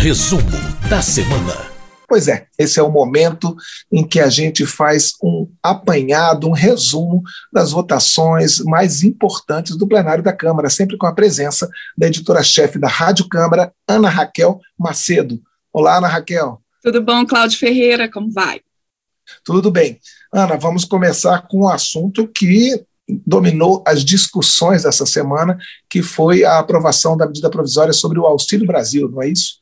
Resumo da semana. Pois é, esse é o momento em que a gente faz um apanhado, um resumo das votações mais importantes do plenário da Câmara, sempre com a presença da editora-chefe da Rádio Câmara, Ana Raquel Macedo. Olá, Ana Raquel. Tudo bom, Cláudio Ferreira? Como vai? Tudo bem. Ana, vamos começar com um assunto que dominou as discussões dessa semana, que foi a aprovação da medida provisória sobre o Auxílio Brasil, não é isso?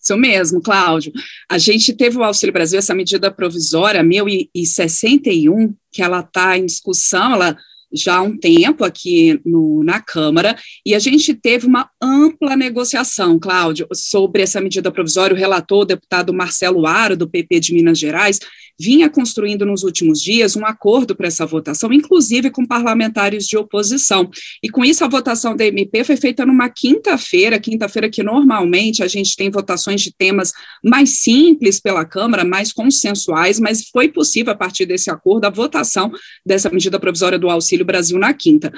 Isso mesmo, Cláudio. A gente teve o Auxílio Brasil, essa medida provisória 1061, que ela está em discussão, ela já há um tempo aqui no, na Câmara, e a gente teve uma ampla negociação, Cláudio, sobre essa medida provisória. O relator, o deputado Marcelo Aro, do PP de Minas Gerais, vinha construindo nos últimos dias um acordo para essa votação, inclusive com parlamentares de oposição. E com isso, a votação da MP foi feita numa quinta-feira, quinta-feira que normalmente a gente tem votações de temas mais simples pela Câmara, mais consensuais, mas foi possível, a partir desse acordo, a votação dessa medida provisória do Auxílio Brasil na quinta.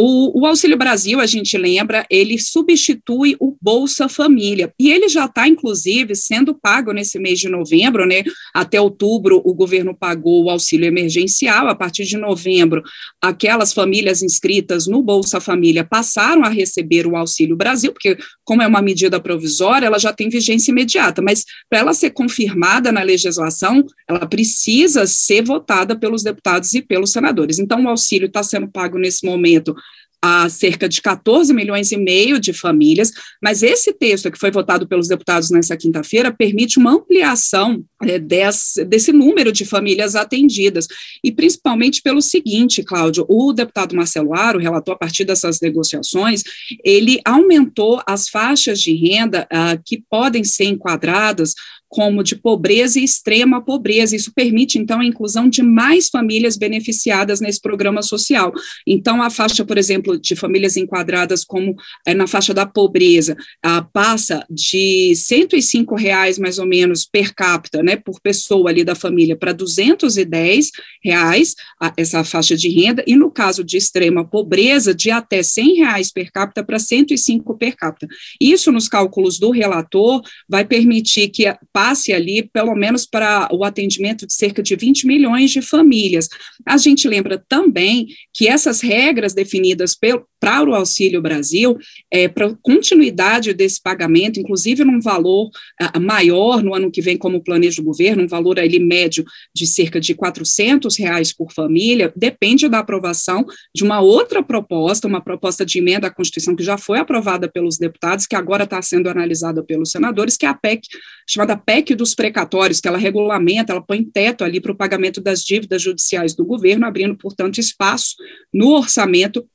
O, o, Auxílio Brasil, a gente lembra, ele substitui o Bolsa Família, e ele já está, inclusive, sendo pago nesse mês de novembro, né? Até outubro, o governo pagou o auxílio emergencial, a partir de novembro, aquelas famílias inscritas no Bolsa Família passaram a receber o Auxílio Brasil, porque, como é uma medida provisória, ela já tem vigência imediata, mas para ela ser confirmada na legislação, ela precisa ser votada pelos deputados e pelos senadores. Então, o auxílio está sendo pago nesse momento a cerca de 14 milhões e meio de famílias, mas esse texto que foi votado pelos deputados nessa quinta-feira permite uma ampliação é, desse, desse número de famílias atendidas, e principalmente pelo seguinte, Cláudio, o deputado Marcelo Aro relatou a partir dessas negociações, ele aumentou as faixas de renda ah, que podem ser enquadradas como de pobreza e extrema pobreza. Isso permite, então, a inclusão de mais famílias beneficiadas nesse programa social. Então, a faixa, por exemplo, de famílias enquadradas como é, na faixa da pobreza, a, passa de 105 reais, mais ou menos, per capita, né, por pessoa ali da família, para 210 reais, a, essa faixa de renda, e no caso de extrema pobreza, de até 100 reais per capita para 105 per capita. Isso, nos cálculos do relator, vai permitir que passe ali, pelo menos para o atendimento de cerca de 20 milhões de famílias. A gente lembra também que essas regras definidas pelo, para o Auxílio Brasil, é, para continuidade desse pagamento, inclusive num valor uh, maior no ano que vem, como planeja o governo, um valor ali médio de cerca de 400 reais por família, depende da aprovação de uma outra proposta, uma proposta de emenda à Constituição que já foi aprovada pelos deputados, que agora está sendo analisada pelos senadores, que é a PEC, chamada PEC dos precatórios, que ela regulamenta, ela põe teto ali para o pagamento das dívidas judiciais do governo, abrindo, portanto, espaço no orçamento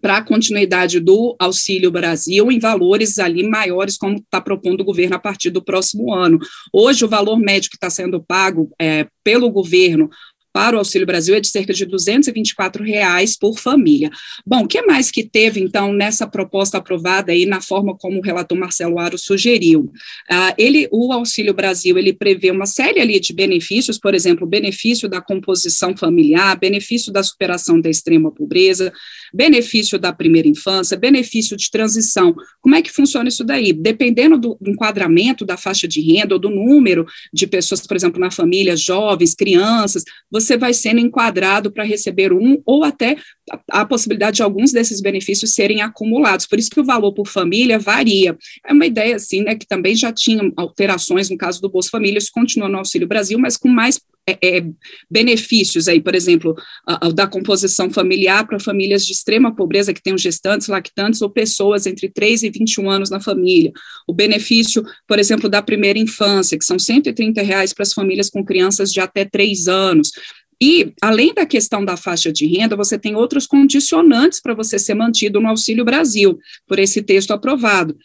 para a continuidade do Auxílio Brasil em valores ali maiores, como está propondo o governo a partir do próximo ano. Hoje, o valor médio que está sendo pago é, pelo governo para o Auxílio Brasil é de cerca de 224 reais por família. Bom, o que mais que teve, então, nessa proposta aprovada aí, na forma como o relator Marcelo Aro sugeriu? Ah, ele, o Auxílio Brasil, ele prevê uma série ali de benefícios, por exemplo, benefício da composição familiar, benefício da superação da extrema pobreza, benefício da primeira infância, benefício de transição. Como é que funciona isso daí? Dependendo do enquadramento da faixa de renda ou do número de pessoas, por exemplo, na família, jovens, crianças, você vai sendo enquadrado para receber um ou até a, a possibilidade de alguns desses benefícios serem acumulados. Por isso que o valor por família varia. É uma ideia assim, né, que também já tinha alterações no caso do Bolsa Família, isso continua no Auxílio Brasil, mas com mais é, é, benefícios aí, por exemplo, a, a, da composição familiar para famílias de extrema pobreza que tenham gestantes, lactantes ou pessoas entre 3 e 21 anos na família. O benefício, por exemplo, da primeira infância, que são 130 reais para as famílias com crianças de até 3 anos. E, além da questão da faixa de renda, você tem outros condicionantes para você ser mantido no Auxílio Brasil, por esse texto aprovado.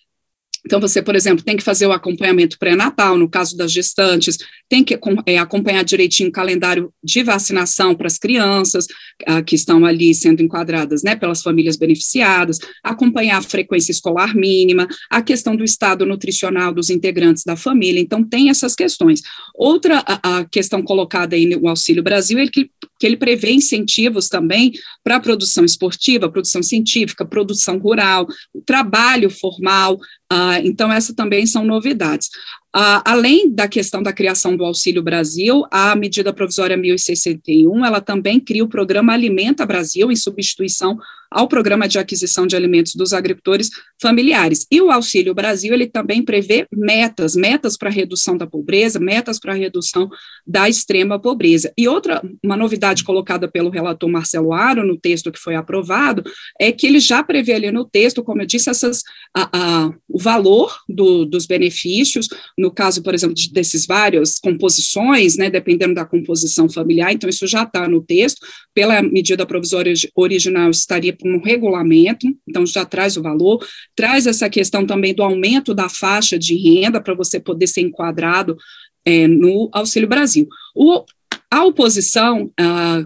Então, você, por exemplo, tem que fazer o acompanhamento pré-natal, no caso das gestantes, tem que é, acompanhar direitinho o calendário de vacinação para as crianças ah, que estão ali sendo enquadradas né, pelas famílias beneficiadas, acompanhar a frequência escolar mínima, a questão do estado nutricional dos integrantes da família. Então, tem essas questões. Outra a, a questão colocada aí no Auxílio Brasil é que que ele prevê incentivos também para a produção esportiva, produção científica, produção rural, trabalho formal, Uh, então, essas também são novidades. Uh, além da questão da criação do Auxílio Brasil, a medida provisória 1061, ela também cria o programa Alimenta Brasil, em substituição ao programa de aquisição de alimentos dos agricultores familiares. E o Auxílio Brasil, ele também prevê metas, metas para redução da pobreza, metas para redução da extrema pobreza. E outra, uma novidade colocada pelo relator Marcelo Aro no texto que foi aprovado, é que ele já prevê ali no texto, como eu disse, essas, a, a, o valor do, dos benefícios, no caso, por exemplo, de, desses várias composições, né, dependendo da composição familiar, então isso já está no texto, pela medida provisória original estaria por um regulamento, então já traz o valor, traz essa questão também do aumento da faixa de renda para você poder ser enquadrado é, no Auxílio Brasil. O, a oposição, ah,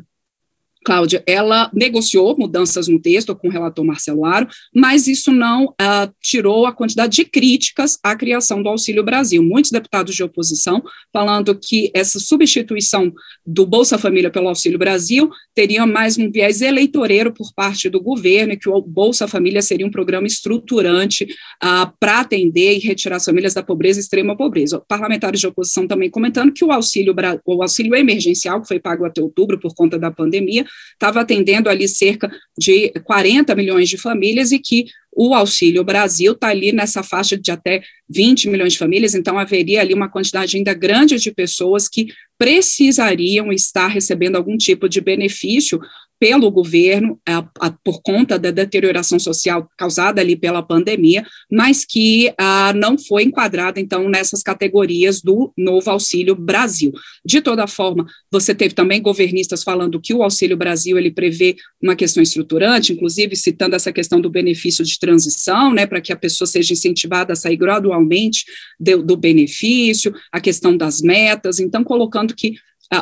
Cláudia, ela negociou mudanças no texto com o relator Marcelo Aro, mas isso não uh, tirou a quantidade de críticas à criação do Auxílio Brasil. Muitos deputados de oposição falando que essa substituição do Bolsa Família pelo Auxílio Brasil teria mais um viés eleitoreiro por parte do governo e que o Bolsa Família seria um programa estruturante uh, para atender e retirar as famílias da pobreza extrema pobreza. Parlamentares de oposição também comentando que o auxílio, o auxílio emergencial, que foi pago até outubro por conta da pandemia, estava atendendo ali cerca de 40 milhões de famílias e que o Auxílio Brasil está ali nessa faixa de até 20 milhões de famílias, então haveria ali uma quantidade ainda grande de pessoas que precisariam estar recebendo algum tipo de benefício pelo governo a, a, por conta da deterioração social causada ali pela pandemia, mas que a, não foi enquadrada, então, nessas categorias do novo Auxílio Brasil. De toda forma, você teve também governistas falando que o Auxílio Brasil ele prevê uma questão estruturante, inclusive citando essa questão do benefício de transição, né, para que a pessoa seja incentivada a sair gradualmente do, do benefício, a questão das metas, então colocando que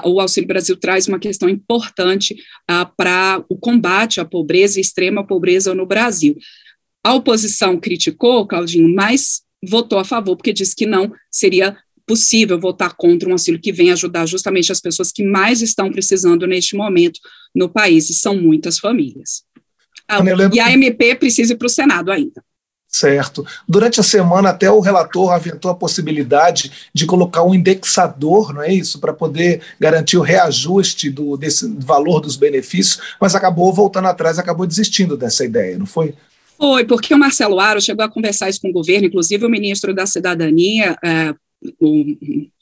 o Auxílio Brasil traz uma questão importante para o combate à pobreza e extrema pobreza no Brasil. A oposição criticou, Claudinho, mas votou a favor, porque disse que não seria possível votar contra um auxílio que vem ajudar justamente as pessoas que mais estão precisando neste momento no país, e são muitas famílias. Ah, e a MP precisa ir para o Senado ainda. Certo. Durante a semana, até o relator aventou a possibilidade de colocar um indexador, não é isso, para poder garantir o reajuste do, desse valor dos benefícios, mas acabou voltando atrás, acabou desistindo dessa ideia, não foi? Foi, porque o Marcelo Aro chegou a conversar isso com o governo, inclusive o ministro da Cidadania, é, o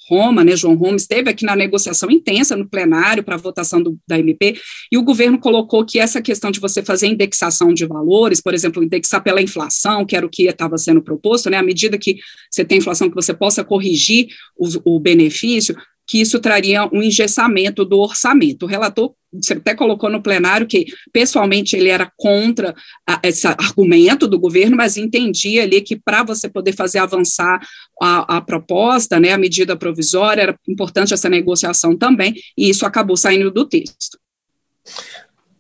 Roma, né, João Roma, esteve aqui na negociação intensa no plenário para a votação do, da MP, e o governo colocou que essa questão de você fazer indexação de valores, por exemplo, indexar pela inflação, que era o que estava sendo proposto, né, à medida que você tem inflação, que você possa corrigir o, o benefício, que isso traria um engessamento do orçamento. O relator você até colocou no plenário que, pessoalmente, ele era contra a, esse argumento do governo, mas entendia ali que para você poder fazer avançar a, a, proposta, né, a medida provisória, era importante essa negociação também, e isso acabou saindo do texto.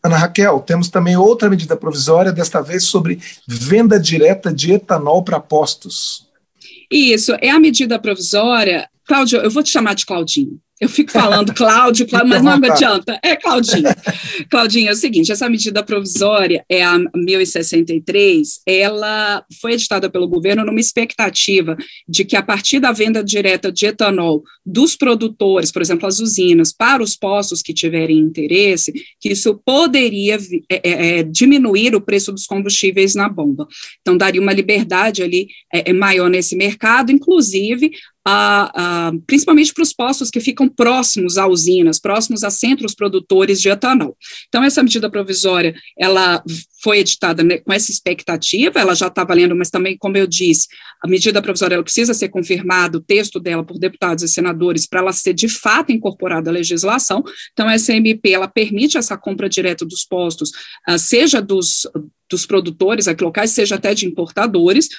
Ana Raquel, temos também outra medida provisória, desta vez sobre venda direta de etanol para postos. Isso, é a medida provisória. Cláudio, eu vou te chamar de Claudinho. Eu fico falando Cláudio, Cláudio mas não adianta. É Claudinho. Claudinho, é o seguinte, essa medida provisória é a 1063, ela foi editada pelo governo numa expectativa de que a partir da venda direta de etanol dos produtores, por exemplo, as usinas, para os postos que tiverem interesse, que isso poderia é, é, é, diminuir o preço dos combustíveis na bomba. Então, daria uma liberdade ali é, é maior nesse mercado, inclusive a, principalmente para os postos que ficam próximos a usinas, próximos a centros produtores de etanol. Então, essa medida provisória, ela foi editada né, com essa expectativa, ela já está valendo, mas também, como eu disse, a medida provisória ela precisa ser confirmada, o texto dela por deputados e senadores, para ela ser de fato incorporada à legislação. Então, essa MP, ela permite essa compra direta dos postos, uh, seja dos dos produtores aqui locais, seja até de importadores.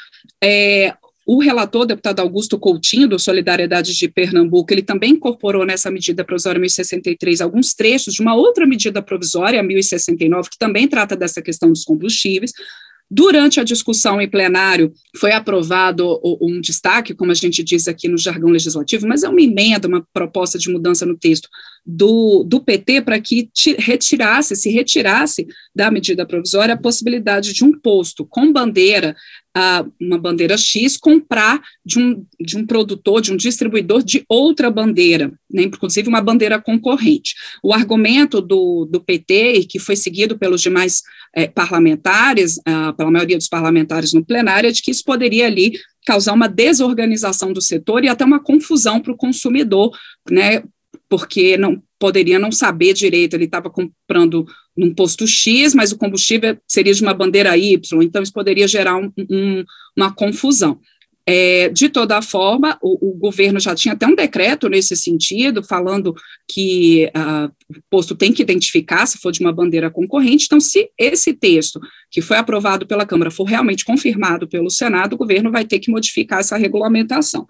É, o relator, deputado Augusto Coutinho, do Solidariedade de Pernambuco, ele também incorporou nessa medida provisória 1063 alguns trechos de uma outra medida provisória, 1069, que também trata dessa questão dos combustíveis. Durante a discussão em plenário, foi aprovado um destaque, como a gente diz aqui no jargão legislativo, mas é uma emenda, uma proposta de mudança no texto do, do PT para que retirasse, se retirasse da medida provisória a possibilidade de um posto com bandeira, uh, uma bandeira X, comprar de um, de um produtor, de um distribuidor de outra bandeira, né, inclusive uma bandeira concorrente. O argumento do, do PT, que foi seguido pelos demais eh, parlamentares, uh, pela maioria dos parlamentares no plenário, é de que isso poderia ali causar uma desorganização do setor e até uma confusão para o consumidor, né, porque não poderia não saber direito, ele estava comprando num posto X, mas o combustível seria de uma bandeira Y, então isso poderia gerar um, um, uma confusão. É, de toda forma, o, o, governo já tinha até um decreto nesse sentido, falando que uh, o posto tem que identificar se for de uma bandeira concorrente. Então, se esse texto que foi aprovado pela Câmara for realmente confirmado pelo Senado, o governo vai ter que modificar essa regulamentação.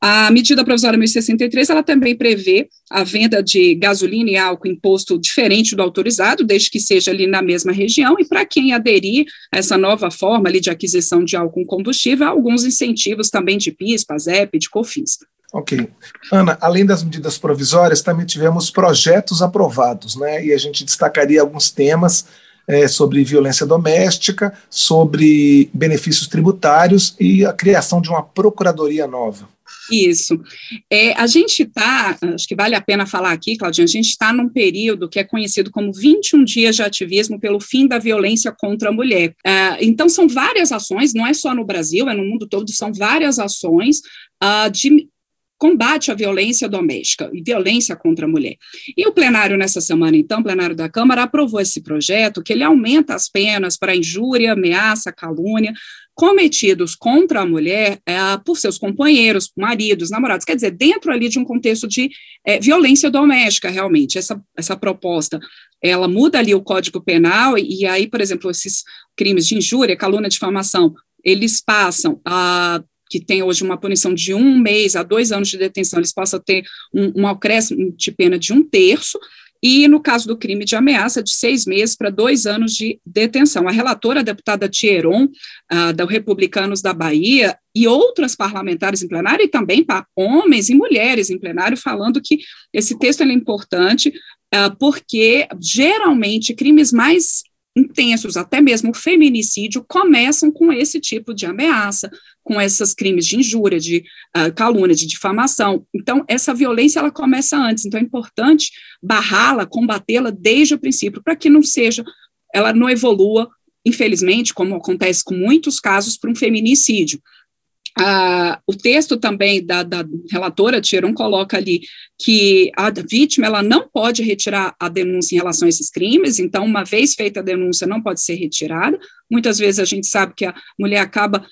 A medida provisória 1063, ela também prevê a venda de gasolina e álcool em posto diferente do autorizado, desde que seja ali na mesma região, e para quem aderir a essa nova forma ali de aquisição de álcool combustível, há alguns incentivos também de PIS, PASEP, de COFINS. Ok. Ana, além das medidas provisórias, também tivemos projetos aprovados, né? E a gente destacaria alguns temas é, sobre violência doméstica, sobre benefícios tributários e a criação de uma procuradoria nova. Isso. É, a gente está, acho que vale a pena falar aqui, Claudinha, a gente está num período que é conhecido como 21 dias de ativismo pelo fim da violência contra a mulher. Uh, então, são várias ações, não é só no Brasil, é no mundo todo, são várias ações uh, de combate à violência doméstica e violência contra a mulher. E o plenário nessa semana, então, o plenário da Câmara aprovou esse projeto que ele aumenta as penas para injúria, ameaça, calúnia, cometidos contra a mulher é, por seus companheiros, maridos, namorados, quer dizer, dentro ali de um contexto de é, violência doméstica, realmente, essa, essa proposta, ela muda ali o Código Penal, e, e aí, por exemplo, esses crimes de injúria, calúnia, difamação, eles passam a que tem hoje uma punição de um mês a dois anos de detenção, eles passam a ter um, um acréscimo de pena de um terço, e no caso do crime de ameaça, de seis meses para dois anos de detenção. A relatora, a deputada Thieron, uh, da Republicanos da Bahia, e outras parlamentares em plenário, e também para homens e mulheres em plenário, falando que esse texto é importante, uh, porque geralmente crimes mais intensos, até mesmo feminicídio, começam com esse tipo de ameaça, com esses crimes de injúria, de uh, calúnia, de difamação. Então, essa violência ela começa antes. Então, é importante barrá-la, combatê-la desde o princípio, para que não seja, ela não evolua, infelizmente, como acontece com muitos casos, para um feminicídio. Ah, o texto também da, da relatora Tiron coloca ali que a vítima ela não pode retirar a denúncia em relação a esses crimes, então, uma vez feita a denúncia, não pode ser retirada. Muitas vezes a gente sabe que a mulher acaba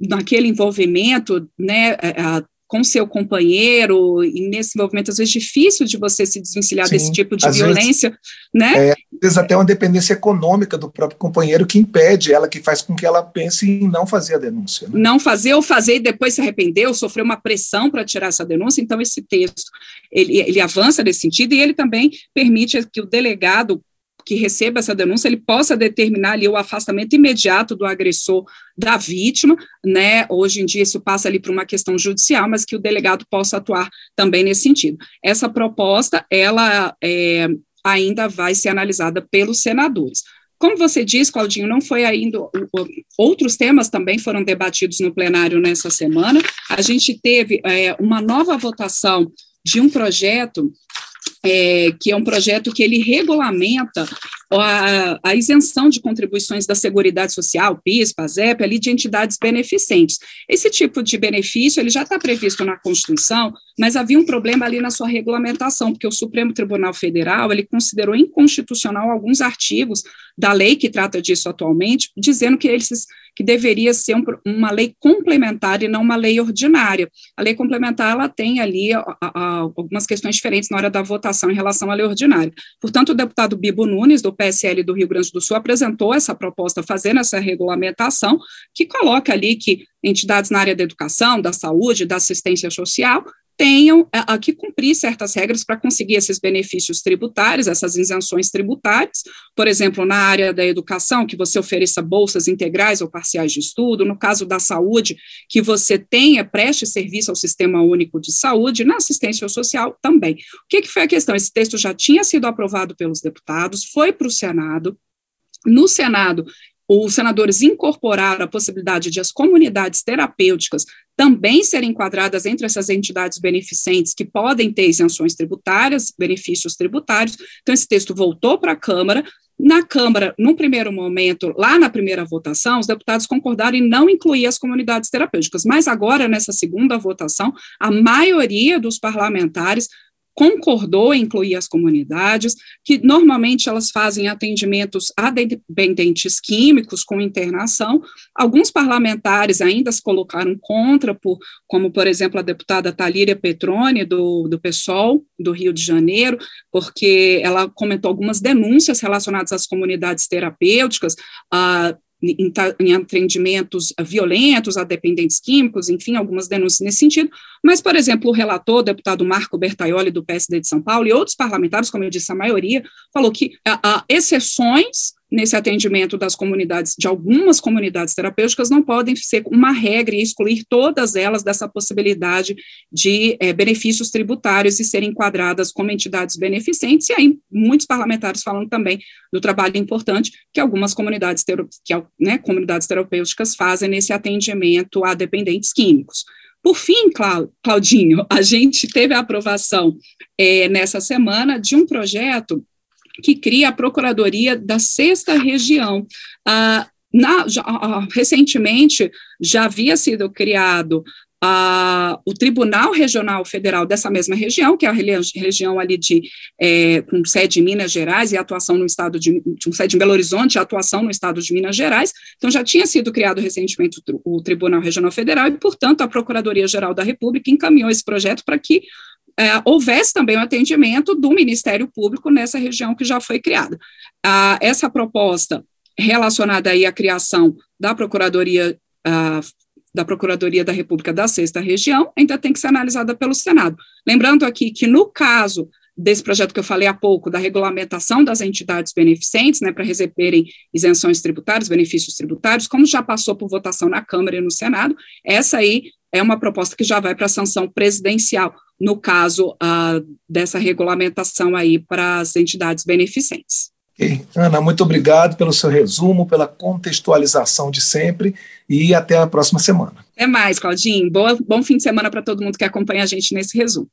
naquele envolvimento, né, a, com seu companheiro, e nesse envolvimento, às vezes, difícil de você se desvencilhar Sim, desse tipo de violência, vezes, né? É, às vezes até uma dependência econômica do próprio companheiro que impede ela, que faz com que ela pense em não fazer a denúncia. Né? Não fazer ou fazer e depois se arrepender, ou sofrer uma pressão para tirar essa denúncia, então esse texto, ele, ele avança nesse sentido e ele também permite que o delegado que receba essa denúncia, ele possa determinar ali o afastamento imediato do agressor da vítima, né? Hoje em dia isso passa ali para uma questão judicial, mas que o delegado possa atuar também nesse sentido. Essa proposta, ela é, ainda vai ser analisada pelos senadores. Como você disse, Claudinho, não foi ainda. Outros temas também foram debatidos no plenário nessa semana. A gente teve é, uma nova votação de um projeto é, que é um projeto que ele regulamenta a, a, isenção de contribuições da Seguridade Social, PIS, PASEP, ali de entidades beneficentes. Esse tipo de benefício ele já está previsto na Constituição, mas havia um problema ali na sua regulamentação, porque o Supremo Tribunal Federal ele considerou inconstitucional alguns artigos da lei que trata disso atualmente, dizendo que eles que deveria ser um, uma lei complementar e não uma lei ordinária. A lei complementar ela tem ali a, a, algumas questões diferentes na hora da votação em relação à lei ordinária. Portanto, o deputado Bibo Nunes, do PSL do Rio Grande do Sul, apresentou essa proposta fazendo essa regulamentação, que coloca ali que entidades na área da educação, da saúde, da assistência social tenham a, que cumprir certas regras para conseguir esses benefícios tributários, essas isenções tributárias, por exemplo, na área da educação, que você ofereça bolsas integrais ou parciais de estudo, no caso da saúde, que você tenha, preste serviço ao Sistema Único de Saúde, na assistência social também. O que, que foi a questão? Esse texto já tinha sido aprovado pelos deputados, foi para o Senado, no Senado, os senadores incorporaram a possibilidade de as comunidades terapêuticas também serem enquadradas entre essas entidades beneficentes que podem ter isenções tributárias, benefícios tributários. Então, esse texto voltou para a Câmara. Na Câmara, num primeiro momento, lá na primeira votação, os deputados concordaram em não incluir as comunidades terapêuticas, mas agora, nessa segunda votação, a maioria dos parlamentares concordou em incluir as comunidades, que normalmente elas fazem atendimentos a dependentes químicos com internação. Alguns parlamentares ainda se colocaram contra, por, como, por exemplo, a deputada Talíria Petrone, do, do PSOL, do Rio de Janeiro, porque ela comentou algumas denúncias relacionadas às comunidades terapêuticas, a em, em atendimentos violentos a dependentes químicos, enfim, algumas denúncias nesse sentido, mas, por exemplo, o relator, o deputado Marco Bertaioli, do PSD de São Paulo, e outros parlamentares, como eu disse, a maioria, falou que há exceções nesse atendimento das comunidades, de algumas comunidades terapêuticas, não podem ser uma regra e excluir todas elas dessa possibilidade de é, benefícios tributários e serem enquadradas como entidades beneficentes, e aí muitos parlamentares falam também do trabalho importante que algumas comunidades, que, né, comunidades terapêuticas fazem nesse atendimento a dependentes químicos. Por fim, Claudinho, a gente teve a aprovação é, nessa semana de um projeto que cria a Procuradoria da Sexta Região. Ah, na, já, ah, recentemente já havia sido criado ah, o Tribunal Regional Federal dessa mesma região, que é a região ali de, é, com sede em Minas Gerais e atuação no estado de, com sede em Belo Horizonte e atuação no estado de Minas Gerais, então já tinha sido criado recentemente o, o Tribunal Regional Federal e, portanto, a Procuradoria-Geral da República encaminhou esse projeto para que é, houvesse também o um atendimento do Ministério Público nessa região que já foi criada. Essa proposta relacionada aí à criação da Procuradoria da Procuradoria da República da Sexta Região ainda tem que ser analisada pelo Senado. Lembrando aqui que no caso desse projeto que eu falei há pouco, da regulamentação das entidades beneficentes, né, para receberem isenções tributárias, benefícios tributários, como já passou por votação na Câmara e no Senado, essa aí é uma proposta que já vai para a sanção presidencial no caso uh, dessa regulamentação aí para as entidades beneficentes. Okay. Ana, muito obrigado pelo seu resumo, pela contextualização de sempre e até a próxima semana. Até mais, Claudinho. Boa, bom fim de semana para todo mundo que acompanha a gente nesse resumo.